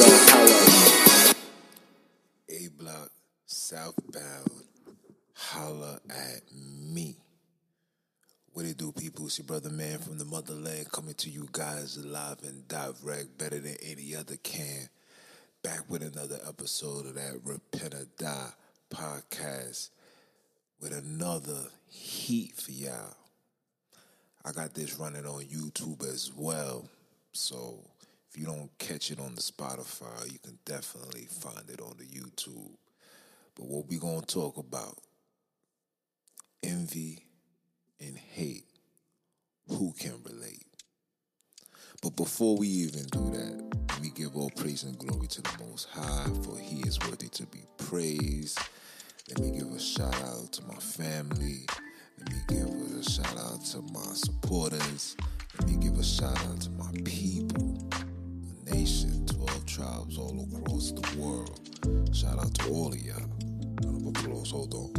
holla. A block southbound. Holla at me. What do, people? It's your brother man from the motherland coming to you guys live and direct, better than any other can. Back with another episode of that Repent or Die podcast with another heat for y'all. I got this running on YouTube as well. So if you don't catch it on the Spotify, you can definitely find it on the YouTube. But what we gonna talk about? Envy and hate. Who can relate? But before we even do that, let me give all praise and glory to the Most High, for He is worthy to be praised. Let me give a shout out to my family. Let me give a shout out to my supporters. Let me give a shout out to my people, nation, 12 tribes all across the world. Shout out to all of y'all. Round of applause. Hold on.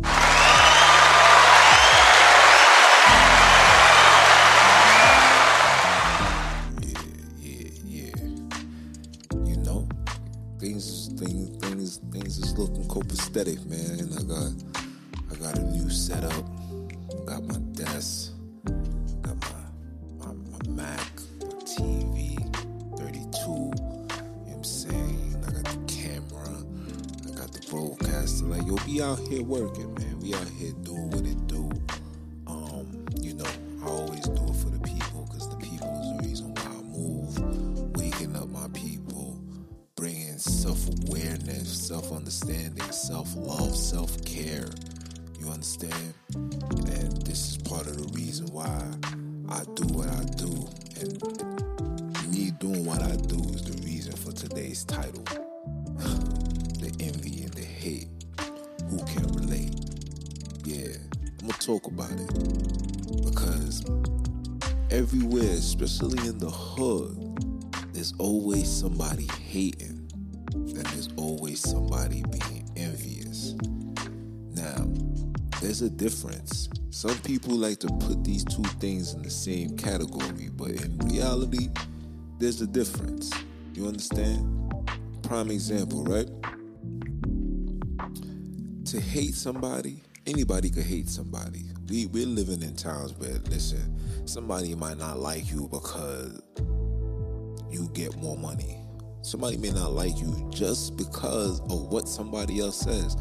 Yeah, yeah, yeah. You know, things, things, things, things is looking copacetic, man. And I got, especially in the hood, there's always somebody hating and there's always somebody being envious. Now, there's a difference. Some people like to put these two things in the same category, but in reality, there's a difference. You understand? Prime example, right? To hate somebody, anybody could hate somebody. We we're living in times where listen, somebody might not like you because you get more money. Somebody may not like you just because of what somebody else says.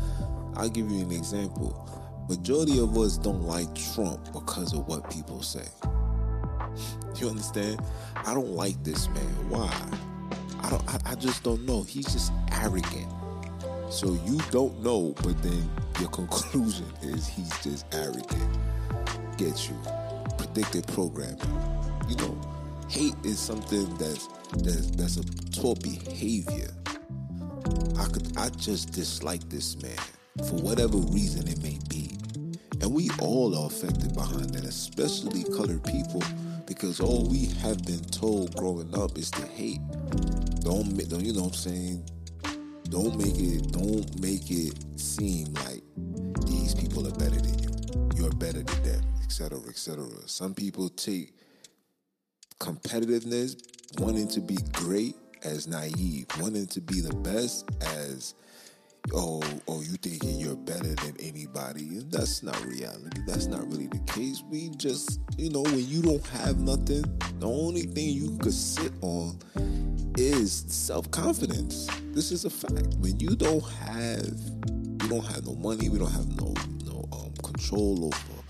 I'll give you an example. Majority of us don't like Trump because of what people say. You understand? I don't like this man. Why? I don't I, I just don't know. He's just arrogant. So you don't know, but then your conclusion is he's just arrogant. Get you. Programming. You know, hate is something that's that's that's a taught behavior. I could I just dislike this man for whatever reason it may be. And we all are affected behind that, especially colored people, because all we have been told growing up is to hate. Don't, don't you know what I'm saying? Don't make it don't make it seem like these people are better than you. You're better than etc. etc. Some people take competitiveness, wanting to be great as naive, wanting to be the best as oh oh you thinking you're better than anybody. That's not reality. That's not really the case. We just you know, when you don't have nothing, the only thing you could sit on is self-confidence. This is a fact. When you don't have you don't have no money, we don't have no no um, control over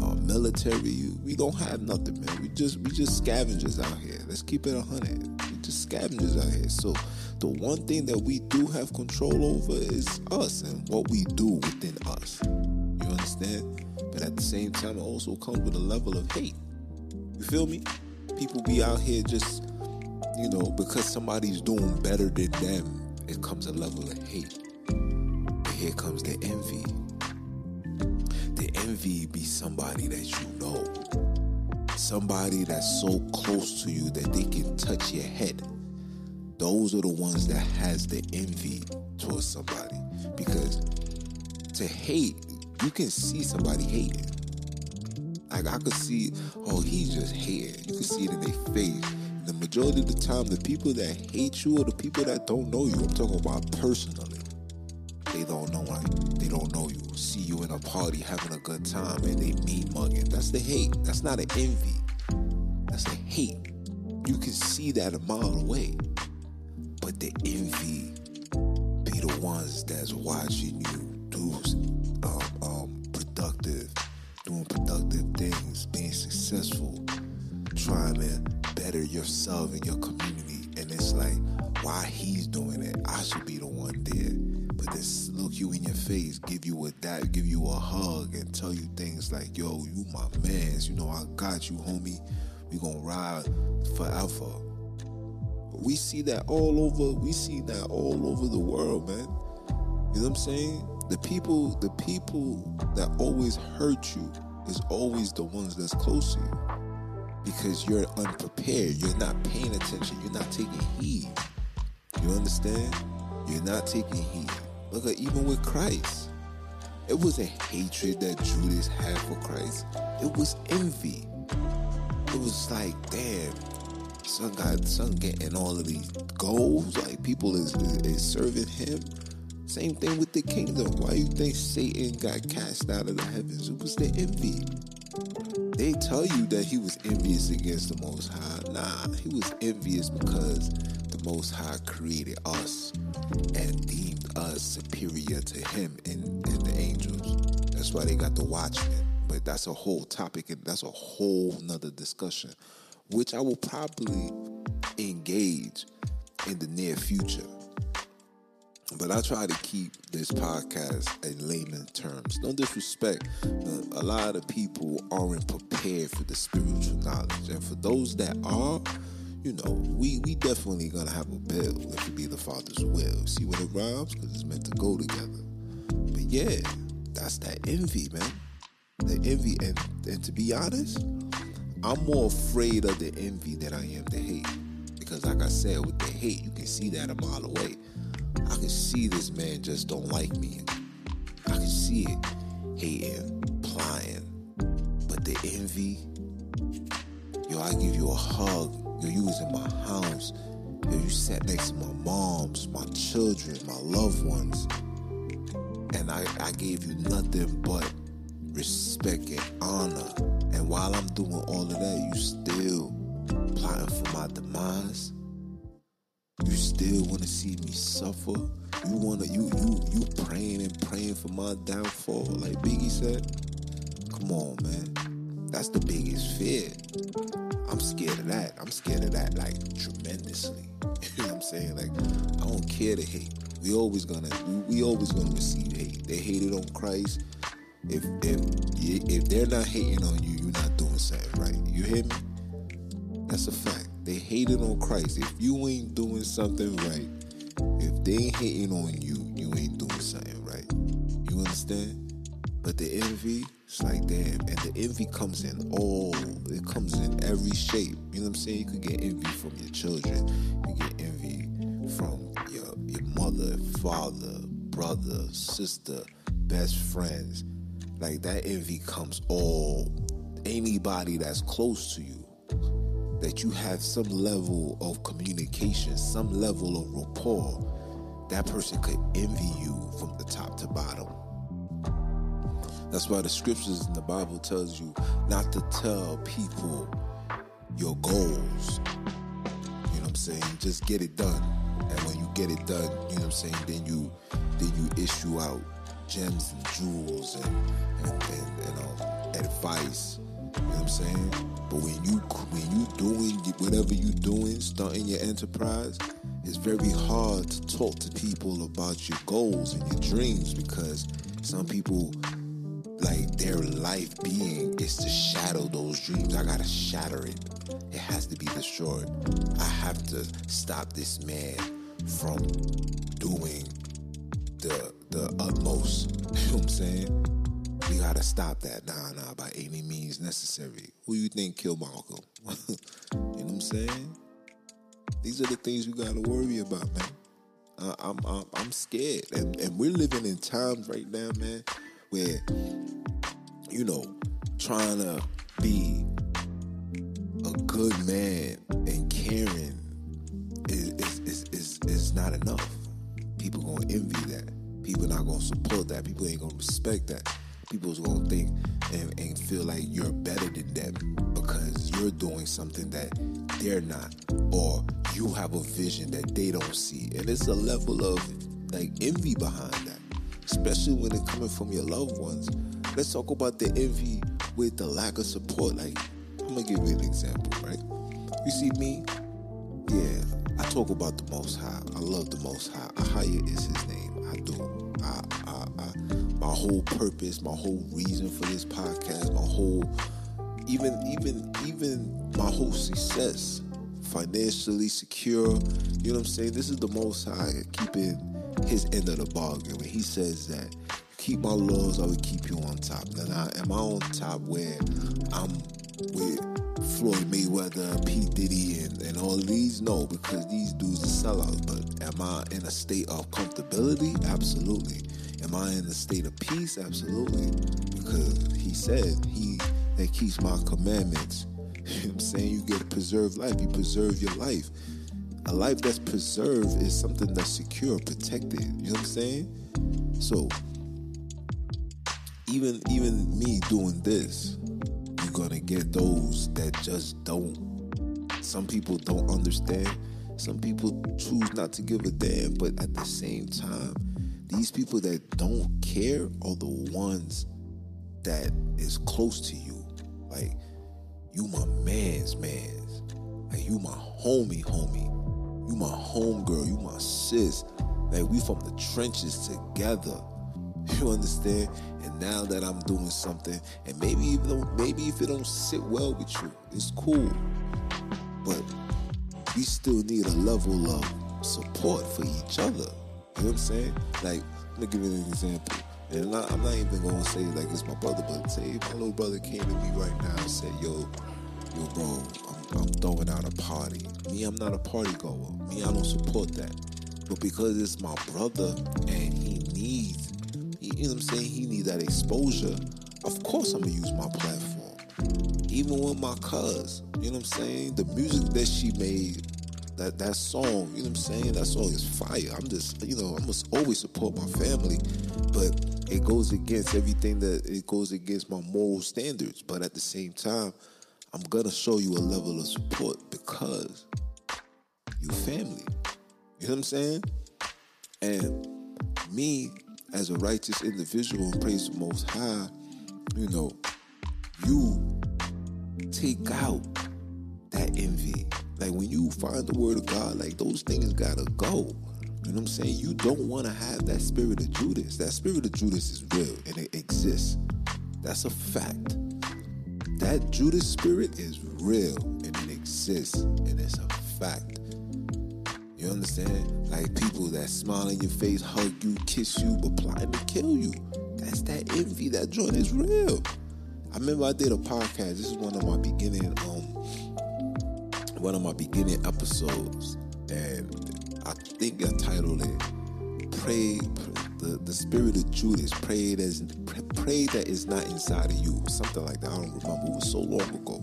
uh, military. We don't have nothing, man. We just we just scavengers out here. Let's keep it a hundred. We just scavengers out here. So the one thing that we do have control over is us and what we do within us. You understand? But at the same time, it also comes with a level of hate. You feel me? People be out here just, you know, because somebody's doing better than them, it comes a level of hate. And here comes the envy. Envy be somebody that you know. Somebody that's so close to you that they can touch your head. Those are the ones that has the envy towards somebody. Because to hate, you can see somebody hating. Like I could see, oh, he's just hating. You can see it in their face. The majority of the time, the people that hate you or the people that don't know you, I'm talking about personally. They don't know like they don't know you. See you in a party having a good time and they mean mugging. That's the hate. That's not an envy. That's the hate. You can see that a mile away. But the envy be the ones that's watching you my mans, you know I got you, homie. We gonna ride forever. We see that all over. We see that all over the world, man. You know what I'm saying? The people, the people that always hurt you is always the ones that's close to you. Because you're unprepared. You're not paying attention. You're not taking heed. You understand? You're not taking heed. Look at even with Christ. It was a hatred that Judas had for Christ. It was envy. It was like, damn, son got son getting all of these goals. Like people is, is serving him. Same thing with the kingdom. Why you think Satan got cast out of the heavens? It was the envy. They tell you that he was envious against the Most High. Nah, he was envious because the Most High created us and deemed us superior to him and, and the angels. That's why they got the watchmen. But that's a whole topic and that's a whole nother discussion, which I will probably engage in the near future. But I try to keep this podcast in layman terms. No disrespect, a lot of people aren't prepared for the spiritual knowledge. And for those that are, you know, we we definitely gonna have a bill if it be the Father's will. See when it rhymes? Because it's meant to go together. But yeah, that's that envy, man. The envy, and, and to be honest, I'm more afraid of the envy than I am the hate. Because like I said, with the hate, you can see that a mile away. I can see this man just don't like me. I can see it hating, plying. But the envy, yo, I give you a hug. Yo, you was in my house. Yo, you sat next to my moms, my children, my loved ones. And I, I gave you nothing but respect and honor. And while I'm doing all of that, you still plotting for my demise. You still want to see me suffer. You wanna you you you praying and praying for my downfall, like Biggie said. Come on, man. That's the biggest fear. I'm scared of that. I'm scared of that like tremendously. you know what I'm saying? Like I don't care to hate. We always gonna we, we always gonna receive hate. They hated on Christ. If if if they're not hating on you, you're not doing something right. You hear me? That's a fact. They hated on Christ. If you ain't doing something right, if they ain't hating on you, you ain't doing something right. You understand? But the envy, it's like damn, and the envy comes in all. It comes in every shape. You know what I'm saying? You could get envy from your children. You get envy from your your mother, father, brother, sister, best friends. Like that envy comes all anybody that's close to you that you have some level of communication, some level of rapport, that person could envy you from the top to bottom. That's why the scriptures in the Bible tells you not to tell people your goals. You know what I'm saying? Just get it done. And when you get it done, you know what I'm saying, then you then you issue out gems and jewels and and, and, and um, advice. You know what I'm saying? But when you when you doing whatever you doing, starting your enterprise, it's very hard to talk to people about your goals and your dreams because some people like their life being is to shadow those dreams. I gotta shatter it. It has to be destroyed. I have to stop this man from doing the the utmost. You know what I'm saying? We gotta stop that. Nah, nah, by any means necessary. Who you think killed Malcolm? you know what I'm saying? These are the things we gotta worry about, man. Uh, I'm, I'm I'm scared, and and we're living in times right now, man, where you know trying to be a good man and caring is is, is, is, is not enough. People gonna envy that. People not gonna support that. People ain't gonna respect that. People's gonna think and, and feel like you're better than them because you're doing something that they're not, or you have a vision that they don't see. And it's a level of like envy behind especially when it's coming from your loved ones. Let's talk about the envy with the lack of support. Like, I'm gonna give you an example, right? You see me, yeah, I talk about the Most High. I love the Most High. Ahaya is His name. I do. I, I, I, my whole purpose, my whole reason for this podcast, my whole, even, even, even my whole success, financially secure. You know what I'm saying? This is the Most High keeping His end of the bargain. When He says that, keep my laws, I will keep you on top. Now, am I on top where I'm with Floyd Mayweather, P. Diddy, and, and all these? No, because these dudes are sellouts. But am I in a state of comfortability? Absolutely. Am I in a state of peace? Absolutely. Because he said he that keeps my commandments. You know what I'm saying? You get a preserved life. You preserve your life. A life that's preserved is something that's secure, protected. You know what I'm saying? So even even me doing this, you're gonna get those that just don't. Some people don't understand. Some people choose not to give a damn, but at the same time, these people that don't care are the ones that is close to you. Like, you my man's man's. Like, you my homie, homie. You my homegirl. You my sis. Like, we from the trenches together. You understand? And now that I'm doing something, and maybe even though, maybe if it don't sit well with you, it's cool. But we still need a level of support for each other. You know what I'm saying? Like, let me give you an example. And not, I'm not even gonna say like it's my brother, but say if my little brother came to me right now and said, "Yo, yo, bro, I'm, throwing out a party." Me, I'm not a party goer. Me, I don't support that. But because it's my brother and he needs, you know what I'm saying? He needs that exposure. Of course, I'm gonna use my platform. Even with my cuz, you know what I'm saying? The music that she made that that song, you know what I'm saying? That song is fire. I'm just, you know, I must always support my family, but it goes against everything that it goes against my moral standards. But at the same time, I'm gonna show you a level of support because you family. You know what I'm saying? And me as a righteous individual and praise the most high, you know, you take out that envy. Like when you find the word of God, like those things gotta go. You know what I'm saying? You don't want to have that spirit of Judas. That spirit of Judas is real and it exists. That's a fact. That Judas spirit is real and it exists and it's a fact. You understand? Like people that smile in your face, hug you, kiss you, but plotting to kill you. That's that envy. That joint is real. I remember I did a podcast. This is one of my beginning, um, one of my beginning episodes, and I think I titled it "Pray." The, the spirit of Judas prayed as pray that is not inside of you, something like that. I don't remember. It was so long ago.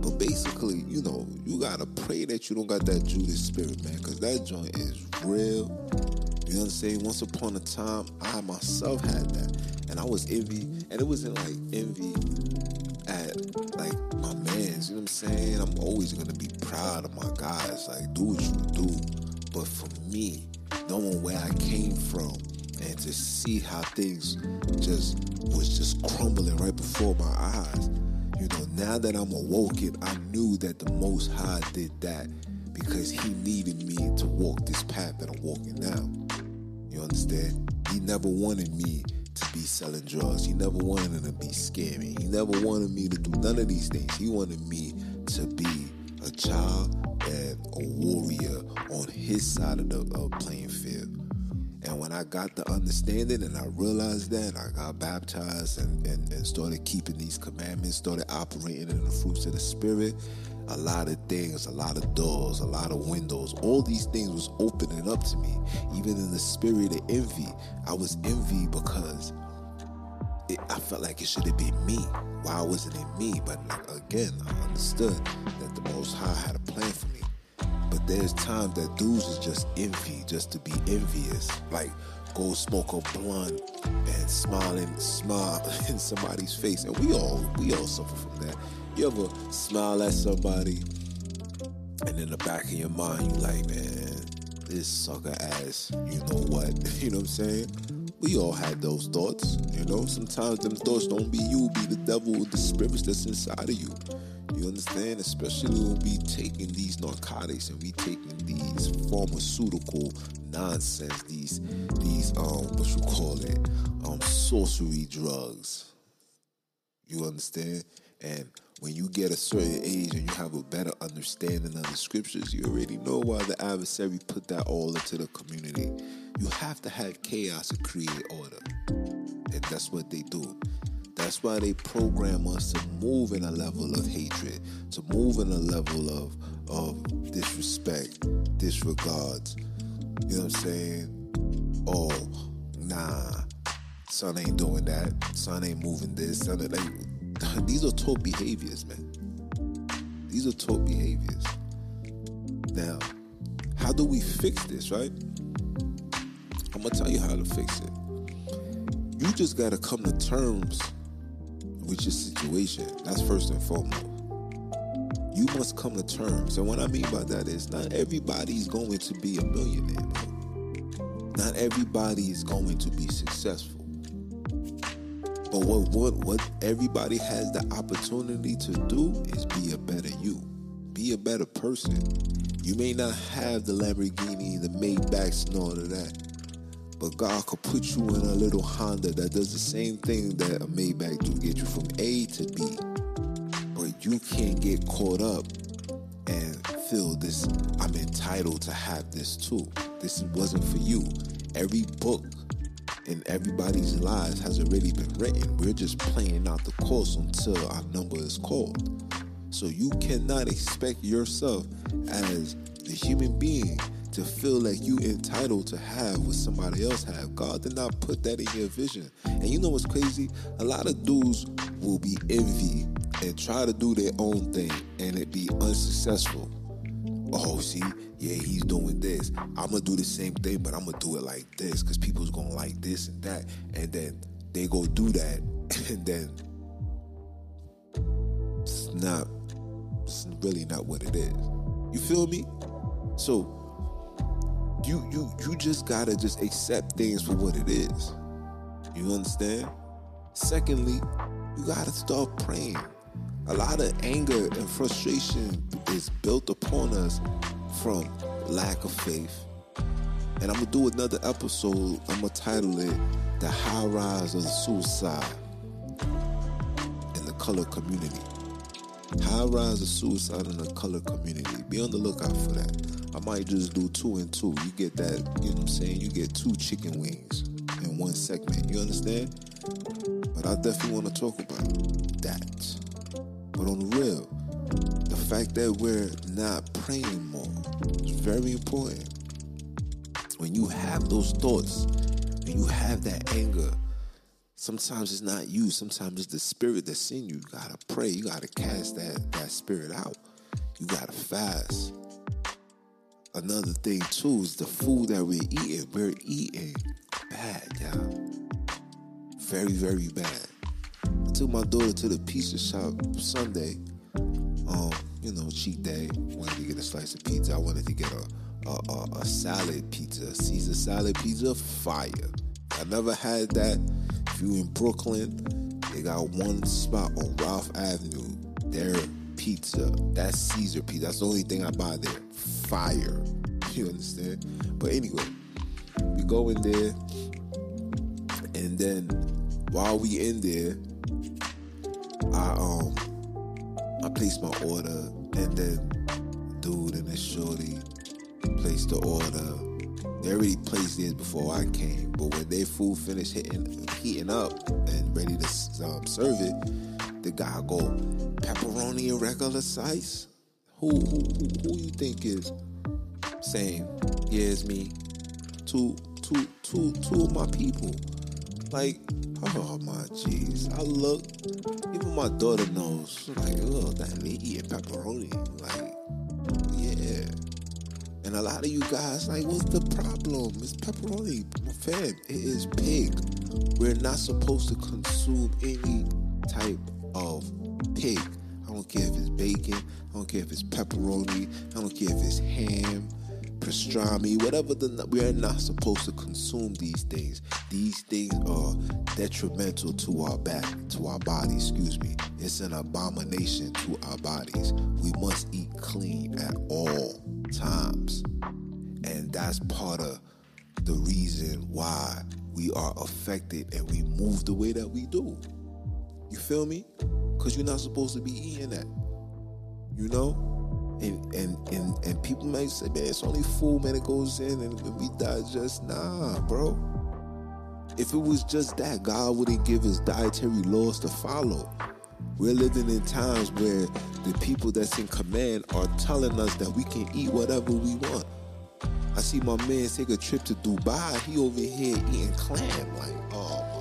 But basically, you know, you gotta pray that you don't got that Judas spirit, man, because that joint is real. You know what I'm saying? Once upon a time, I myself had that, and I was envy, and it wasn't like envy at like my man's. You know what I'm saying? I'm always gonna be proud of my guys. Like, do what you do. But for me, knowing where I came from and to see how things just was just crumbling right before my eyes. You know, now that I'm awoken, I knew that the Most High did that because He needed me to walk this path that I'm walking now. You understand? He never wanted me to be selling drugs. He never wanted to be scamming. He never wanted me to do none of these things. He wanted me to be a child and a warrior on his side of the uh, playing field. And when I got the understanding and I realized that, I got baptized and, and, and started keeping these commandments, started operating in the fruits of the Spirit. A lot of things, a lot of doors, a lot of windows, all these things was opening up to me. Even in the spirit of envy, I was envy because it, I felt like it should have been me. Why wasn't it me? But again, I understood that the Most High had a plan for me. But there's times that dudes is just envy, just to be envious. Like go smoke a blunt and smiling, smile in somebody's face, and we all we all suffer from that. You ever smile at somebody, and in the back of your mind, you like, man, this sucker ass. You know what? you know what I'm saying? We all had those thoughts, you know. Sometimes them thoughts don't be you, be the devil, the spirits that's inside of you. You understand? Especially when we taking these narcotics and we taking these pharmaceutical nonsense, these these um what you call it, um sorcery drugs. You understand? And when you get a certain age and you have a better understanding of the scriptures, you already know why the adversary put that all into the community. You have to have chaos to create order. And that's what they do. That's why they program us to move in a level of hatred, to move in a level of of disrespect, disregards. You know what I'm saying? Oh, nah, son ain't doing that. Son ain't moving this. Son, like, these are taught behaviors, man. These are taught behaviors. Now, how do we fix this, right? I'm gonna tell you how to fix it. You just gotta come to terms with your situation. That's first and foremost. You must come to terms. And what I mean by that is not everybody's going to be a millionaire. Not everybody is going to be successful. But what, what what everybody has the opportunity to do is be a better you. Be a better person. You may not have the Lamborghini, the Maybachs, and all of that. But God could put you in a little Honda that does the same thing that a Maybach do, get you from A to B. But you can't get caught up and feel this, I'm entitled to have this too. This wasn't for you. Every book in everybody's lives has already been written. We're just playing out the course until our number is called. So you cannot expect yourself as the human being to feel like you entitled to have what somebody else have. God did not put that in your vision. And you know what's crazy? A lot of dudes will be envy and try to do their own thing and it be unsuccessful. Oh, see, yeah, he's doing this. I'm gonna do the same thing, but I'm gonna do it like this because people's gonna like this and that. And then they go do that, and then it's not, it's really not what it is. You feel me? So you you you just gotta just accept things for what it is. You understand? Secondly, you gotta start praying. A lot of anger and frustration is built upon us from lack of faith. And I'm gonna do another episode. I'm gonna title it "The High Rise of Suicide in the Color Community." High rise of suicide in the color community. Be on the lookout for that. I might just do two and two. You get that, you know what I'm saying? You get two chicken wings in one segment. You understand? But I definitely want to talk about that. But on the real, the fact that we're not praying more is very important. When you have those thoughts, when you have that anger, sometimes it's not you. Sometimes it's the spirit that's in you. You gotta pray. You gotta cast that that spirit out. You gotta fast. Another thing too is the food that we're eating. We're eating bad, y'all. Very, very bad. I took my daughter to the pizza shop Sunday. Um, you know, cheat day. Wanted to get a slice of pizza. I wanted to get a a, a, a salad pizza, Caesar salad pizza, fire. I never had that. If you in Brooklyn, they got one spot on Ralph Avenue. Their pizza, that's Caesar pizza. That's the only thing I buy there. Fire. You understand? But anyway, we go in there, and then while we in there, I um I placed my order, and then dude and this shorty placed the order. They already placed theirs before I came, but when their food finished hitting, heating up and ready to um, serve it, the guy go pepperoni and regular size. Who who who, who you think is saying? Yeah, it's me. Two two two two of my people. Like, oh my jeez. I look, even my daughter knows. Like, oh, that they eating pepperoni. Like, yeah. And a lot of you guys, like, what's the problem? It's pepperoni. Fam, it is pig. We're not supposed to consume any type of pig. I don't care if it's bacon. I don't care if it's pepperoni. I don't care if it's ham pastrami, whatever the we are not supposed to consume these things. These things are detrimental to our back, to our bodies, excuse me. It's an abomination to our bodies. We must eat clean at all times. And that's part of the reason why we are affected and we move the way that we do. You feel me? Because you're not supposed to be eating that. You know? And, and and and people might say, man, it's only food, man. It goes in and we digest. Nah, bro. If it was just that, God wouldn't give us dietary laws to follow. We're living in times where the people that's in command are telling us that we can eat whatever we want. I see my man take a trip to Dubai. He over here eating clam. Like, oh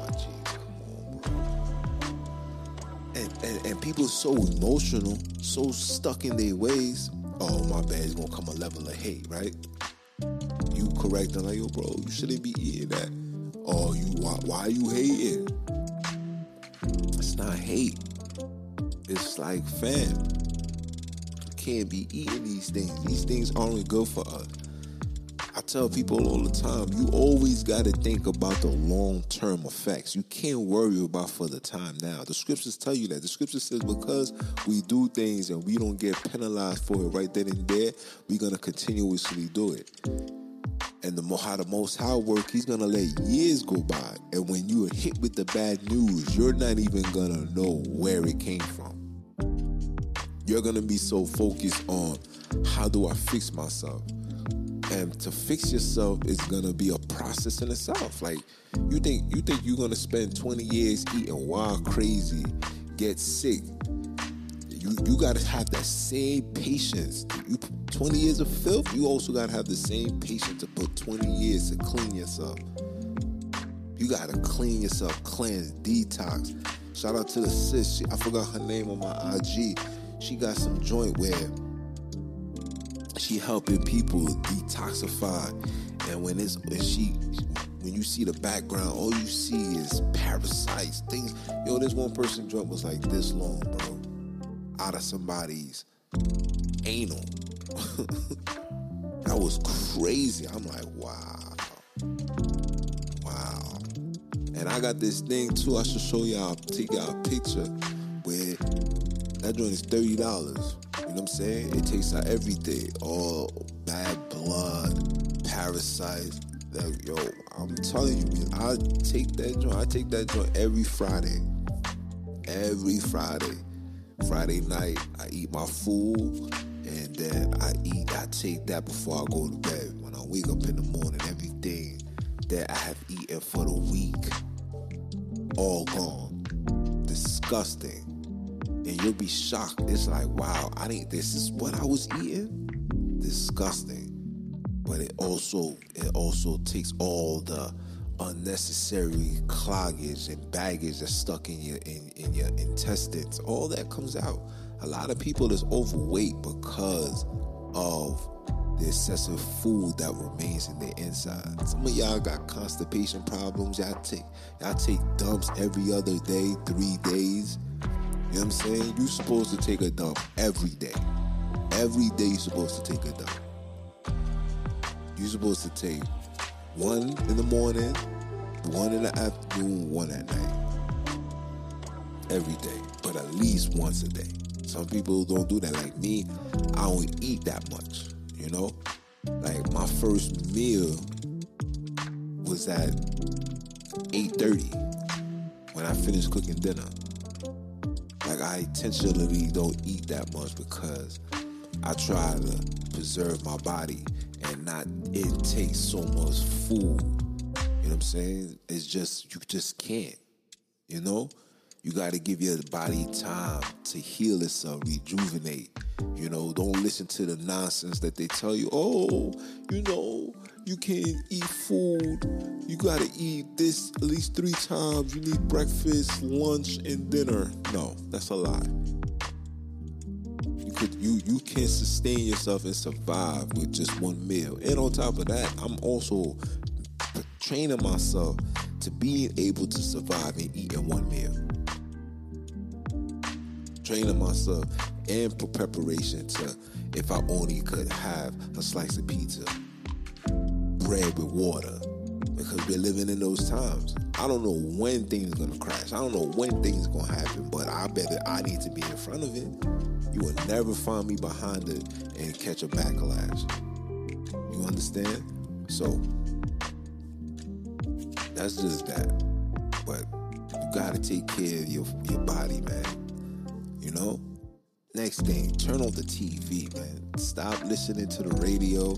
people so emotional, so stuck in their ways. Oh my bad, it's gonna come a level of hate, right? You correct them like, yo, bro, you shouldn't be eating that. Oh, you why, why are you hating? It's not hate. It's like, fam, you can't be eating these things. These things aren't good for us. I tell people all the time, you always got to think about the long term effects. You can't worry about for the time now. The scriptures tell you that. The scripture says because we do things and we don't get penalized for it right then and there, we're going to continuously do it. And the more how the most high work, he's gonna let years go by. And when you are hit with the bad news, you're not even gonna know where it came from. You're gonna be so focused on how do I fix myself? And to fix yourself is gonna be a process in itself. Like you think you think you're gonna spend 20 years eating wild crazy, get sick. You you gotta have that same patience. You 20 years of filth, you also gotta have the same patience to put 20 years to clean yourself. You gotta clean yourself, cleanse, detox. Shout out to the sis. She, I forgot her name on my IG. She got some joint where she helping people detoxify. And when it's when she when you see the background, all you see is parasites, things. Yo, this one person joint was like this long, bro. Out of somebody's anal. that was crazy. I'm like, wow. Wow. And I got this thing too. I should show y'all, take y'all a picture where that joint is $30. You know what I'm saying? It takes out everything. All bad blood, parasites. Like, yo, I'm telling you, I take that joint. I take that joint every Friday. Every Friday. Friday night, I eat my food, and then I eat. I take that before I go to bed. When I wake up in the morning, everything that I have eaten for the week, all gone. Disgusting. And you'll be shocked. It's like, wow, I think this is what I was eating. Disgusting. But it also it also takes all the unnecessary cloggage and baggage that's stuck in your in, in your intestines. All that comes out. A lot of people is overweight because of the excessive food that remains in their inside. Some of y'all got constipation problems. Y'all take y'all take dumps every other day, three days. You know what I'm saying? You're supposed to take a dump every day. Every day you're supposed to take a dump. You're supposed to take one in the morning, one in the afternoon, one at night. Every day, but at least once a day. Some people don't do that. Like me, I don't eat that much. You know, like my first meal was at 8:30 when I finished cooking dinner. Like I intentionally don't eat that much because I try to preserve my body and not intake so much food. You know what I'm saying? It's just you just can't. You know, You got to give your body time to heal itself, rejuvenate. You know, don't listen to the nonsense that they tell you. Oh, you know, you can't eat food. You got to eat this at least three times. You need breakfast, lunch, and dinner. No, that's a lie. You you you can sustain yourself and survive with just one meal. And on top of that, I'm also training myself to being able to survive and eat in one meal training myself and preparation to if I only could have a slice of pizza, bread with water, because we're living in those times. I don't know when things are gonna crash. I don't know when things are gonna happen, but I bet that I need to be in front of it. You will never find me behind it and catch a backlash. You understand? So that's just that. But you gotta take care of your your body, man. You know? Next thing, turn on the TV, man. Stop listening to the radio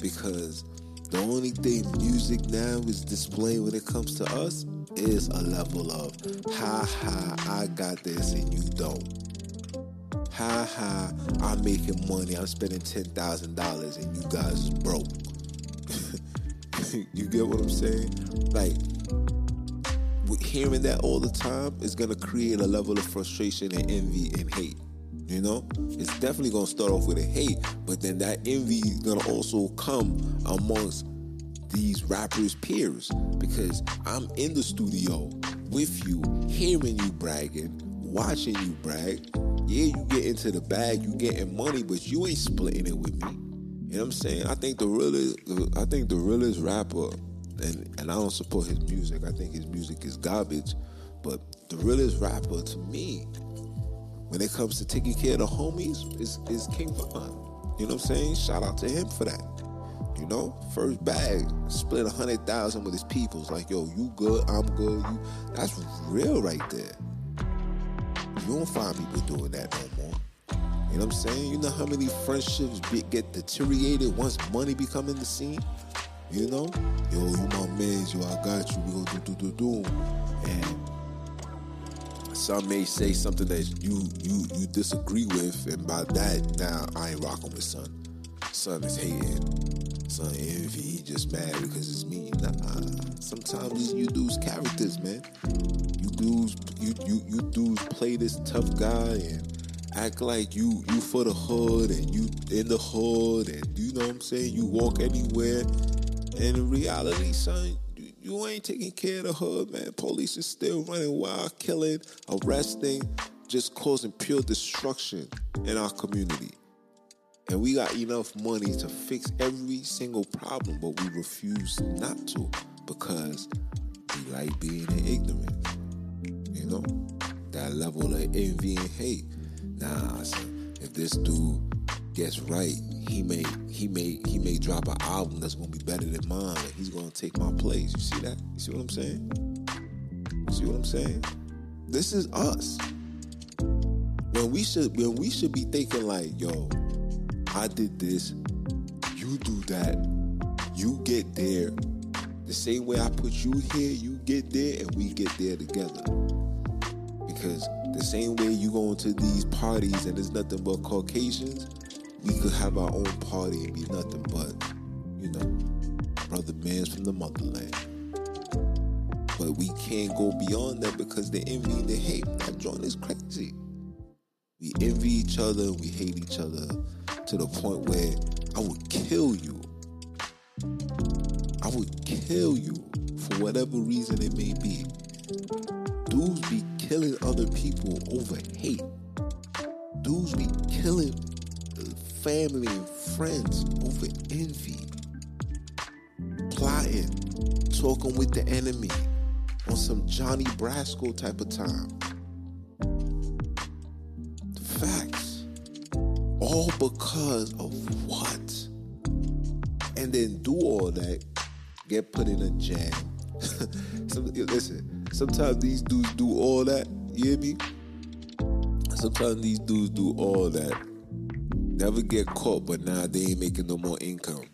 because the only thing music now is displaying when it comes to us is a level of ha ha, I got this and you don't. Ha ha, I'm making money, I'm spending $10,000 and you guys broke. you get what I'm saying? Like, hearing that all the time is gonna create a level of frustration and envy and hate. You know, it's definitely gonna start off with a hate, but then that envy is gonna also come amongst these rappers' peers because I'm in the studio with you, hearing you bragging, watching you brag. Yeah, you get into the bag, you getting money, but you ain't splitting it with me. You know what I'm saying? I think the realest, I think the realest rapper and and I don't support his music. I think his music is garbage. But the realest rapper to me, when it comes to taking care of the homies, is is King Von. You know what I'm saying? Shout out to him for that. You know, first bag, split a hundred thousand with his peoples. Like, yo, you good, I'm good. You, that's real right there. You don't find people doing that no more. You know what I'm saying? You know how many friendships get deteriorated once money become in the scene? You know, yo, you my man, yo, I got you. We gonna do do do do. And some may say something that you you you disagree with, and by that now I ain't rocking with son. Son is hating. Son envy. He just mad because it's me. Nah. Sometimes you dudes characters, man. You dudes you you you dudes play this tough guy and act like you you for the hood and you in the hood and you know what I'm saying. You walk anywhere and in reality, son, you, you ain't taking care of the hood, man. Police is still running wild, killing, arresting, just causing pure destruction in our community. And we got enough money to fix every single problem, but we refuse not to because we like being in ignorance. You know? That level of envy and hate. Nah, son, if this dude gets right, he may he may he may drop an album that's gonna be better than mine. And he's gonna take my place. You see that? You see what I'm saying? You see what I'm saying? This is us. When we should when we should be thinking like, yo, I did this, you do that, you get there. The same way I put you here, you get there, and we get there together. Because the same way you go into these parties and there's nothing but Caucasians, we could have our own party and be nothing but, you know, brother man's from the motherland. But we can't go beyond that because the envy and the hate, that joint is crazy. We envy each other and we hate each other to the point where I would kill you. I would kill you for whatever reason it may be. Dudes be killing other people over hate. Dudes be killing family and friends over envy, plotting, talking with the enemy on some Johnny Brasco type of time. The facts. All because of what? And then do all that, get put in a jam. Listen, sometimes these dudes do all that, you hear me? Sometimes these dudes do all that never get caught, but now they ain't making no more income.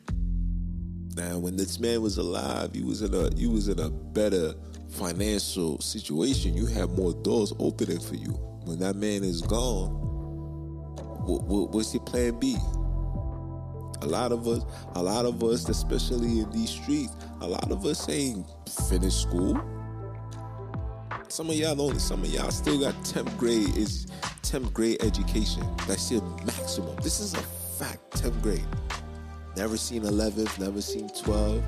Now, when this man was alive, he was in a he was in a better financial situation, you have more doors opening for you. When that man is gone, what, what, what's your plan B? A lot of us, a lot of us, especially in these streets, a lot of us ain't finished school. Some of y'all don't. Some of y'all still got 10th grade is 10th grade education. That's your maximum. This is a fact. 10th grade. Never seen 11th. Never seen 12.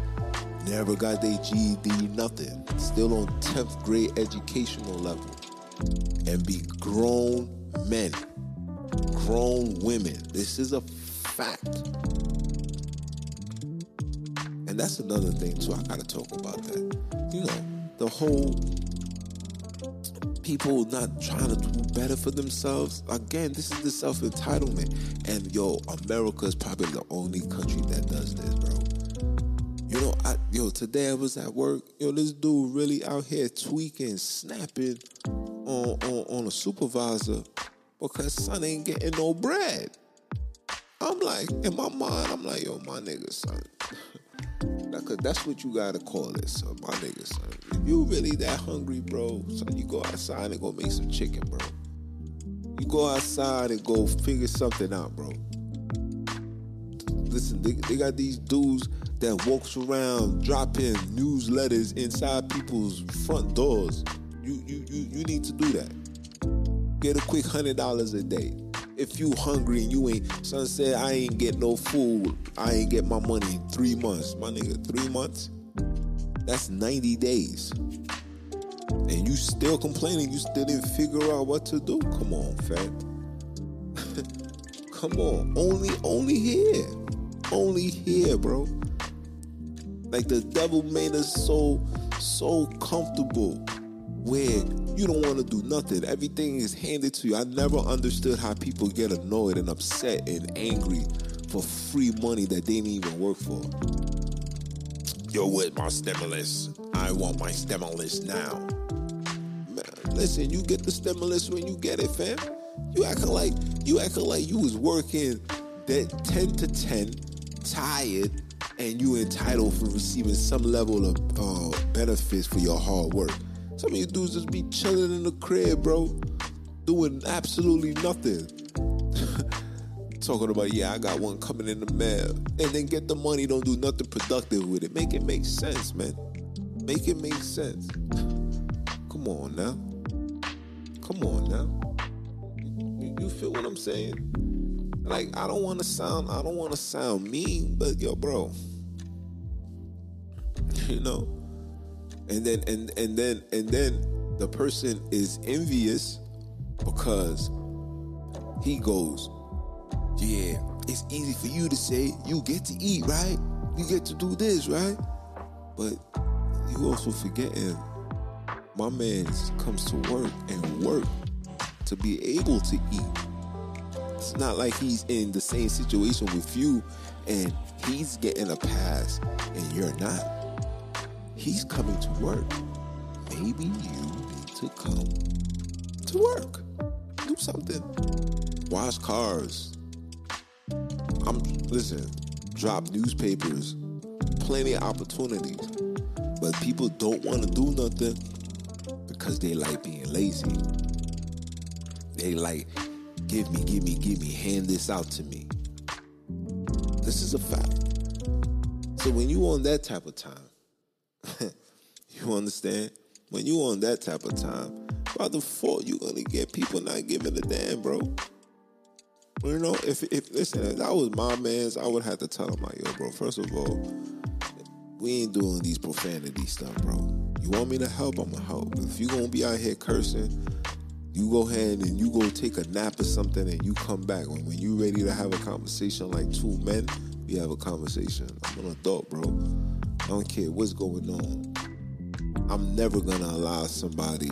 Never got their GED. Nothing. Still on 10th grade educational level. And be grown men, grown women. This is a fact. And that's another thing too. I gotta talk about that. You know, the whole people not trying to do better for themselves. Again, this is the self entitlement. And yo, America is probably the only country that does this, bro. You know, I, yo, today I was at work. Yo, this dude really out here tweaking, snapping on, on, on a supervisor because son ain't getting no bread. I'm like, in my mind, I'm like, yo, my nigga, son. Cause that's what you gotta call it, son. My nigga, son. If you really that hungry, bro, son, you go outside and go make some chicken, bro. You go outside and go figure something out, bro. Listen, they, they got these dudes that walks around dropping newsletters inside people's front doors. You you you you need to do that. Get a quick hundred dollars a day. If you hungry and you ain't, son said I ain't get no food, I ain't get my money three months. My nigga, three months? That's 90 days. And you still complaining, you still didn't figure out what to do? Come on, fam. Come on. Only only here. Only here, bro. Like the devil made us so so comfortable where you don't want to do nothing. Everything is handed to you. I never understood how people get annoyed and upset and angry for free money that they didn't even work for. Yo, with my stimulus? I want my stimulus now. Man, listen, you get the stimulus when you get it, fam. You acting like you acting like you was working that 10 to 10, tired, and you entitled for receiving some level of uh, benefits for your hard work. Some of you dudes just be chilling in the crib, bro, doing absolutely nothing. Talking about, yeah, I got one coming in the mail. And then get the money, don't do nothing productive with it. Make it make sense, man. Make it make sense. Come on now. Come on now. You, feel what I'm saying? Like, I don't want to sound, I don't want to sound mean, but yo, bro. You know? and then and and then and then the person is envious because he goes yeah it's easy for you to say you get to eat right you get to do this right but you also forgetting my man comes to work and work to be able to eat it's not like he's in the same situation with you and he's getting a pass and you're not He's coming to work. Maybe you need to come to work. Do something. Wash cars. I'm listen, drop newspapers. Plenty of opportunities. But people don't want to do nothing because they like being lazy. They like, give me, give me, give me, hand this out to me. This is a fact. So when you on that type of time, you understand? When you on that type of time, by default, you're gonna get people not giving a damn, bro. You know, if if listen, if that was my man's, I would have to tell him like, yo, bro. First of all, we ain't doing these profanity stuff, bro. You want me to help? I'm gonna help. If you gonna be out here cursing, you go ahead and you go take a nap or something, and you come back when when you ready to have a conversation like two men. We have a conversation. I'm an adult, bro. I don't care what's going on. I'm never gonna allow somebody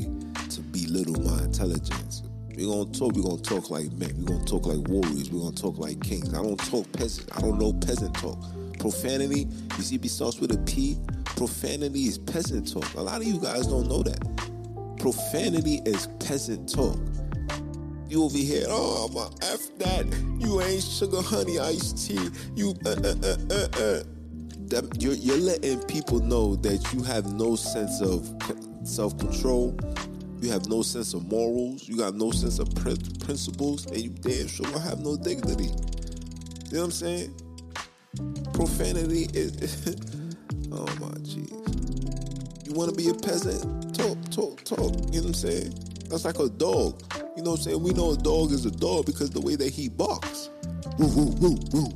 to belittle my intelligence. We're gonna talk, we're gonna talk like men, we're gonna talk like warriors, we're gonna talk like kings. I don't talk peasant, I don't know peasant talk. Profanity, you see, it starts with a P. Profanity is peasant talk. A lot of you guys don't know that. Profanity is peasant talk. You over here, oh, I'm a F that. You ain't sugar honey iced tea. You, uh, uh, uh, uh, uh you're, you're letting people know that you have no sense of self control. You have no sense of morals. You got no sense of principles, and you damn sure don't have no dignity. You know what I'm saying? Profanity is. oh my jeez. You want to be a peasant? Talk, talk, talk. You know what I'm saying? That's like a dog. You know what I'm saying? We know a dog is a dog because the way that he barks. Woo, woo, woo, woo.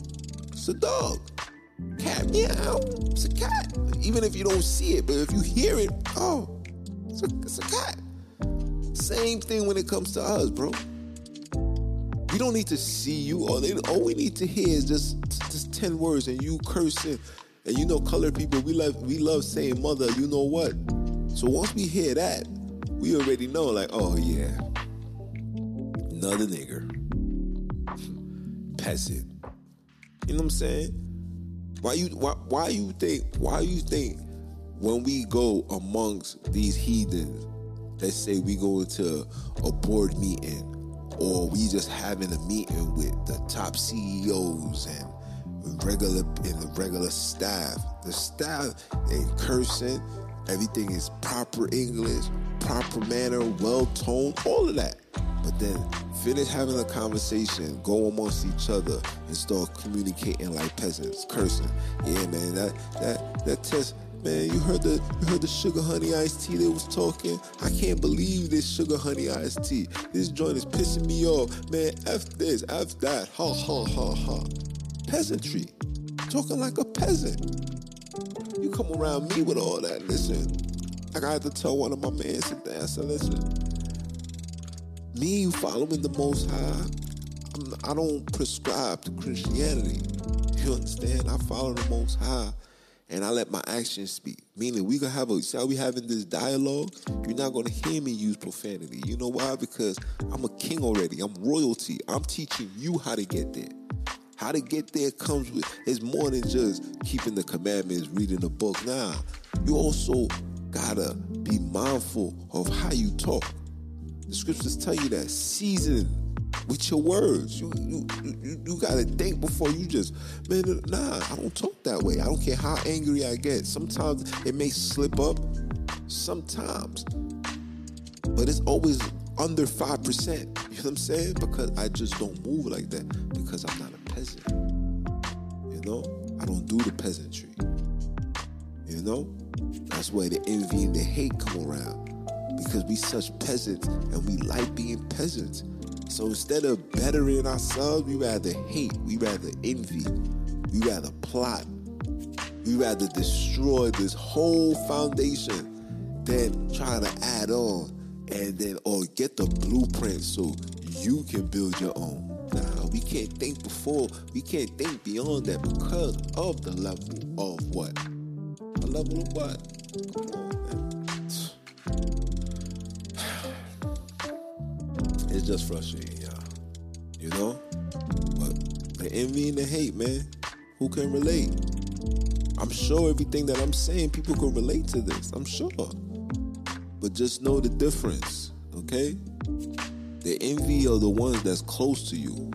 It's a dog. Cat meow. It's a cat. Even if you don't see it, but if you hear it, oh, it's a, it's a cat. Same thing when it comes to us, bro. We don't need to see you. All, all we need to hear is just just ten words, and you cursing. And you know, colored people, we love we love saying mother. You know what? So once we hear that, we already know, like, oh yeah, another nigger, peasant. You know what I'm saying? Why you why why you think why you think when we go amongst these heathens, let's say we go into a board meeting or we just having a meeting with the top CEOs and regular and the regular staff. The staff they cursing, everything is proper English, proper manner, well toned, all of that. But then finish having a conversation, go amongst each other, and start communicating like peasants, cursing. Yeah, man, that that that test Man, you heard the you heard the sugar honey iced tea they was talking. I can't believe this sugar honey iced tea. This joint is pissing me off. Man, F this, F that. Ha ha ha ha. Peasantry. Talking like a peasant. You come around me with all that. Listen. I to tell one of my men sit there. I said, listen. Me you following the most high, I do not prescribe to Christianity. You understand? I follow the most high and I let my actions speak. Meaning we gonna have a how we having this dialogue. You're not gonna hear me use profanity. You know why? Because I'm a king already. I'm royalty. I'm teaching you how to get there. How to get there comes with it's more than just keeping the commandments, reading the book. Nah, you also gotta be mindful of how you talk. The scriptures tell you that season with your words. You you you, you gotta think before you just man. Nah, I don't talk that way. I don't care how angry I get. Sometimes it may slip up. Sometimes, but it's always under five percent. You know what I'm saying? Because I just don't move like that. Because I'm not a peasant. You know, I don't do the peasantry. You know, that's where the envy and the hate come around. Because we such peasants and we like being peasants. So instead of bettering ourselves, we rather hate, we rather envy, we rather plot, we rather destroy this whole foundation than try to add on and then or get the blueprint so you can build your own. Nah, we can't think before, we can't think beyond that because of the level of what? A level of what? It's just frustrating, y'all. You know? But the envy and the hate, man, who can relate? I'm sure everything that I'm saying, people can relate to this. I'm sure. But just know the difference, okay? The envy are the ones that's close to you,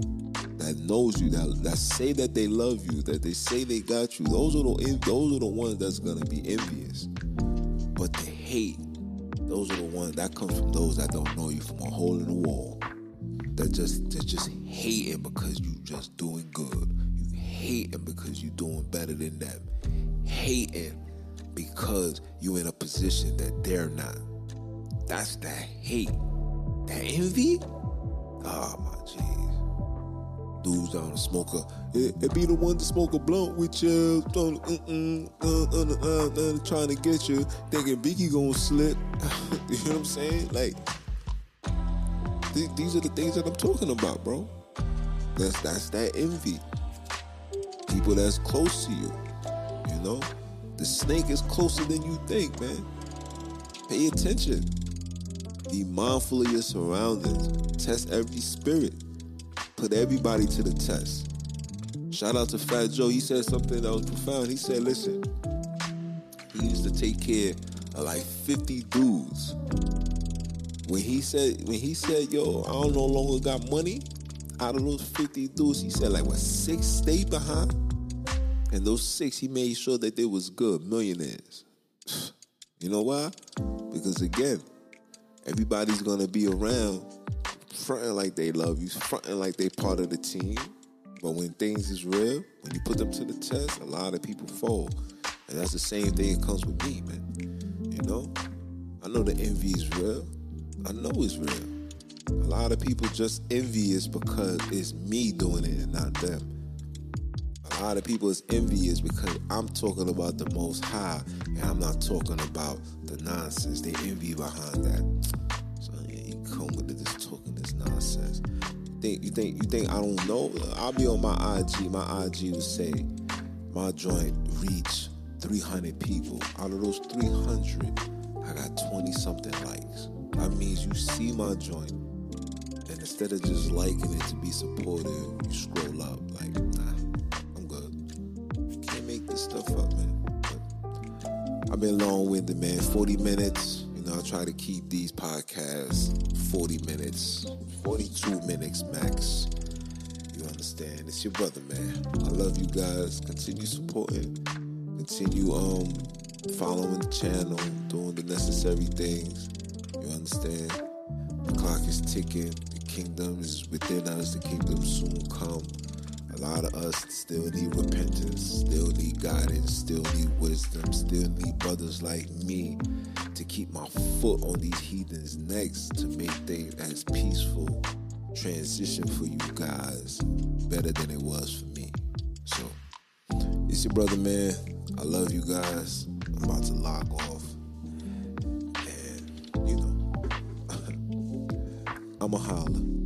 that knows you, that, that say that they love you, that they say they got you. Those are the those are the ones that's gonna be envious. But the hate those are the ones that comes from those that don't know you from a hole in the wall. That just that just hating because you just doing good. You hating because you doing better than them. Hating because you in a position that they're not. That's that hate. That envy? Oh my jeez dudes down to smoke a, it, it, be the one to smoke a blunt with you, trying to get you, thinking Biggie gonna slip. you know what I'm saying? Like, th- these are the things that I'm talking about, bro. That's that's that envy. People that's close to you, you know. The snake is closer than you think, man. Pay attention. Be mindful of your surroundings. Test every spirit put everybody to the test. Shout out to Fat Joe. He said something that was profound. He said, listen, he used to take care of like 50 dudes. When he said, when he said, yo, I don't no longer got money, out of those 50 dudes, he said like what six stayed behind. And those six, he made sure that they was good, millionaires. You know why? Because again, everybody's gonna be around fronting like they love you, fronting like they part of the team. But when things is real, when you put them to the test, a lot of people fold. And that's the same thing that comes with me, man. You know? I know the envy is real. I know it's real. A lot of people just envious because it's me doing it and not them. A lot of people is envious because I'm talking about the most high and I'm not talking about the nonsense. They envy behind that. So yeah, you come with nonsense. Think you think you think I don't know? I'll be on my IG. My IG will say my joint reach 300 people. Out of those 300, I got 20 something likes. That means you see my joint, and instead of just liking it to be supportive, you scroll up like, nah, I'm good. You can't make this stuff up, man. But I've been long winded, man. 40 minutes. Try to keep these podcasts 40 minutes, 42 minutes max. You understand? It's your brother, man. I love you guys. Continue supporting continue um following the channel, doing the necessary things. You understand? The clock is ticking. The kingdom is within us. The kingdom soon come. A lot of us still need repentance, still need guidance, still need wisdom, still need brothers like me to keep my foot on these heathens' necks to make things as peaceful transition for you guys better than it was for me. So, it's your brother, man. I love you guys. I'm about to log off. And, you know, I'm a holler.